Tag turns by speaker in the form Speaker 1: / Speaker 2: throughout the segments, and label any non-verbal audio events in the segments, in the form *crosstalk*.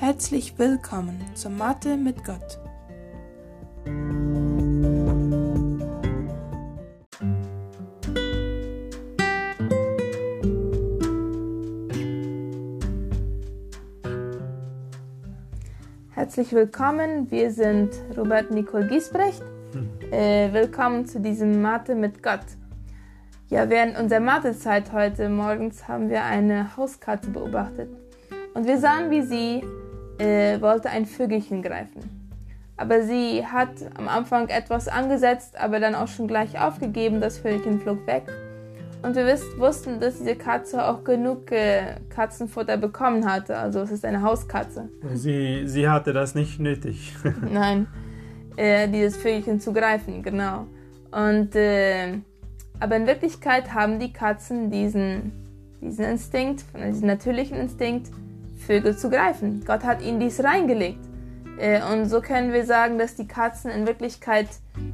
Speaker 1: Herzlich willkommen zur Mathe mit Gott. Herzlich willkommen, wir sind Robert Nicole Giesbrecht. Äh, willkommen zu diesem Mathe mit Gott. Ja, während unserer Mathezeit heute morgens haben wir eine Hauskatze beobachtet. Und wir sahen, wie sie äh, wollte ein Vögelchen greifen. Aber sie hat am Anfang etwas angesetzt, aber dann auch schon gleich aufgegeben. Das Vögelchen flog weg. Und wir wussten, dass diese Katze auch genug äh, Katzenfutter bekommen hatte. Also es ist eine Hauskatze.
Speaker 2: Sie, sie hatte das nicht nötig. *laughs*
Speaker 1: Nein, äh, dieses Vögelchen zu greifen, genau. Und äh, aber in Wirklichkeit haben die Katzen diesen, diesen Instinkt, diesen natürlichen Instinkt, Vögel zu greifen. Gott hat ihnen dies reingelegt. Äh, und so können wir sagen, dass die Katzen in Wirklichkeit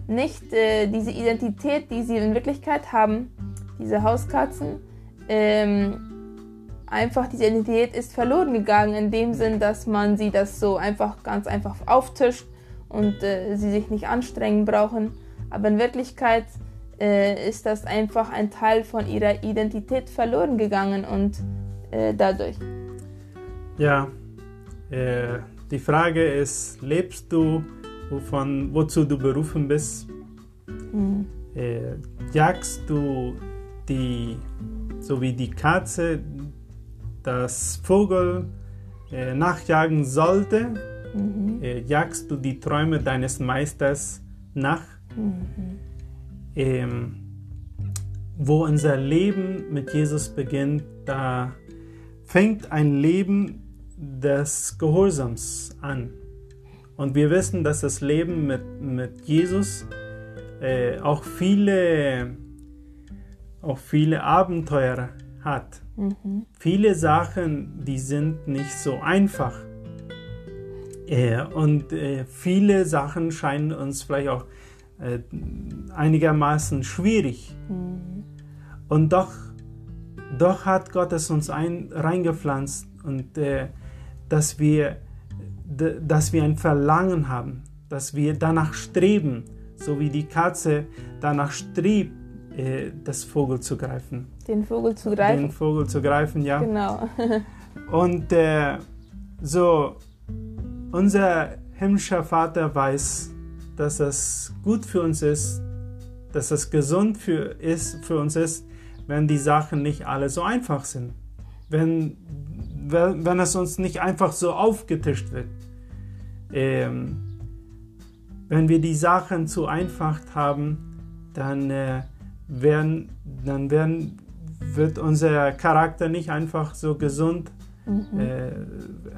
Speaker 1: nicht äh, diese Identität, die sie in Wirklichkeit haben, diese Hauskatzen, ähm, einfach diese Identität ist verloren gegangen, in dem Sinn, dass man sie das so einfach ganz einfach auftischt und äh, sie sich nicht anstrengen brauchen. Aber in Wirklichkeit ist das einfach ein Teil von ihrer Identität verloren gegangen und dadurch.
Speaker 2: Ja, äh, die Frage ist, lebst du, wovon, wozu du berufen bist? Mhm. jagst du die, so wie die Katze das Vogel äh, nachjagen sollte, mhm. äh, jagst du die Träume deines Meisters nach? Mhm ähm, wo unser Leben mit Jesus beginnt, da fängt ein Leben des Gehorsams an. Und wir wissen, dass das Leben mit, mit Jesus äh, auch, viele, auch viele Abenteuer hat. Mhm. Viele Sachen, die sind nicht so einfach. Äh, und äh, viele Sachen scheinen uns vielleicht auch äh, einigermaßen schwierig. Mhm. Und doch, doch hat Gott es uns ein, reingepflanzt und äh, dass, wir, dass wir ein Verlangen haben, dass wir danach streben, so wie die Katze danach strebt, äh, das Vogel zu greifen.
Speaker 1: Den Vogel zu greifen?
Speaker 2: Den Vogel zu greifen, ja.
Speaker 1: Genau. *laughs*
Speaker 2: und äh, so, unser himmlischer Vater weiß, dass es gut für uns ist, dass es gesund für, ist, für uns ist, wenn die Sachen nicht alle so einfach sind. Wenn, wenn es uns nicht einfach so aufgetischt wird. Ähm, wenn wir die Sachen zu einfach haben, dann, äh, werden, dann werden, wird unser Charakter nicht einfach so gesund mhm. äh,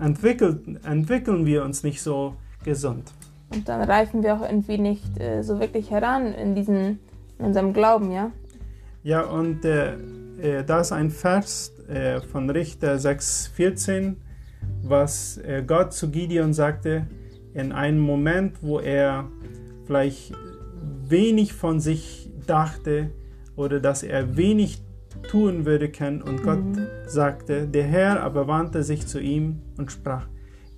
Speaker 2: entwickelt, entwickeln wir uns nicht so gesund.
Speaker 1: Und dann reifen wir auch irgendwie nicht äh, so wirklich heran in, diesen, in unserem Glauben, ja?
Speaker 2: Ja, und äh, äh, da ist ein Vers äh, von Richter 6,14, was äh, Gott zu Gideon sagte, in einem Moment, wo er vielleicht wenig von sich dachte oder dass er wenig tun würde können. Und Gott mhm. sagte, der Herr aber wandte sich zu ihm und sprach,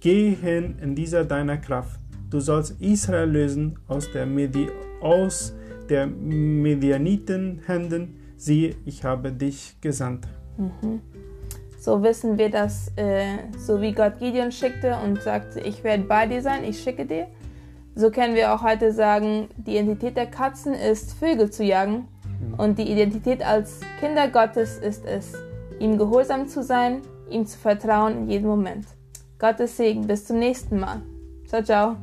Speaker 2: Geh hin in dieser deiner Kraft Du sollst Israel lösen aus der, Medi aus der Medianiten Händen. Siehe, ich habe dich gesandt. Mhm.
Speaker 1: So wissen wir, dass äh, so wie Gott Gideon schickte und sagte, ich werde bei dir sein, ich schicke dir, so können wir auch heute sagen, die Identität der Katzen ist, Vögel zu jagen. Mhm. Und die Identität als Kinder Gottes ist es, ihm gehorsam zu sein, ihm zu vertrauen in jedem Moment. Gottes Segen, bis zum nächsten Mal. Ciao, ciao.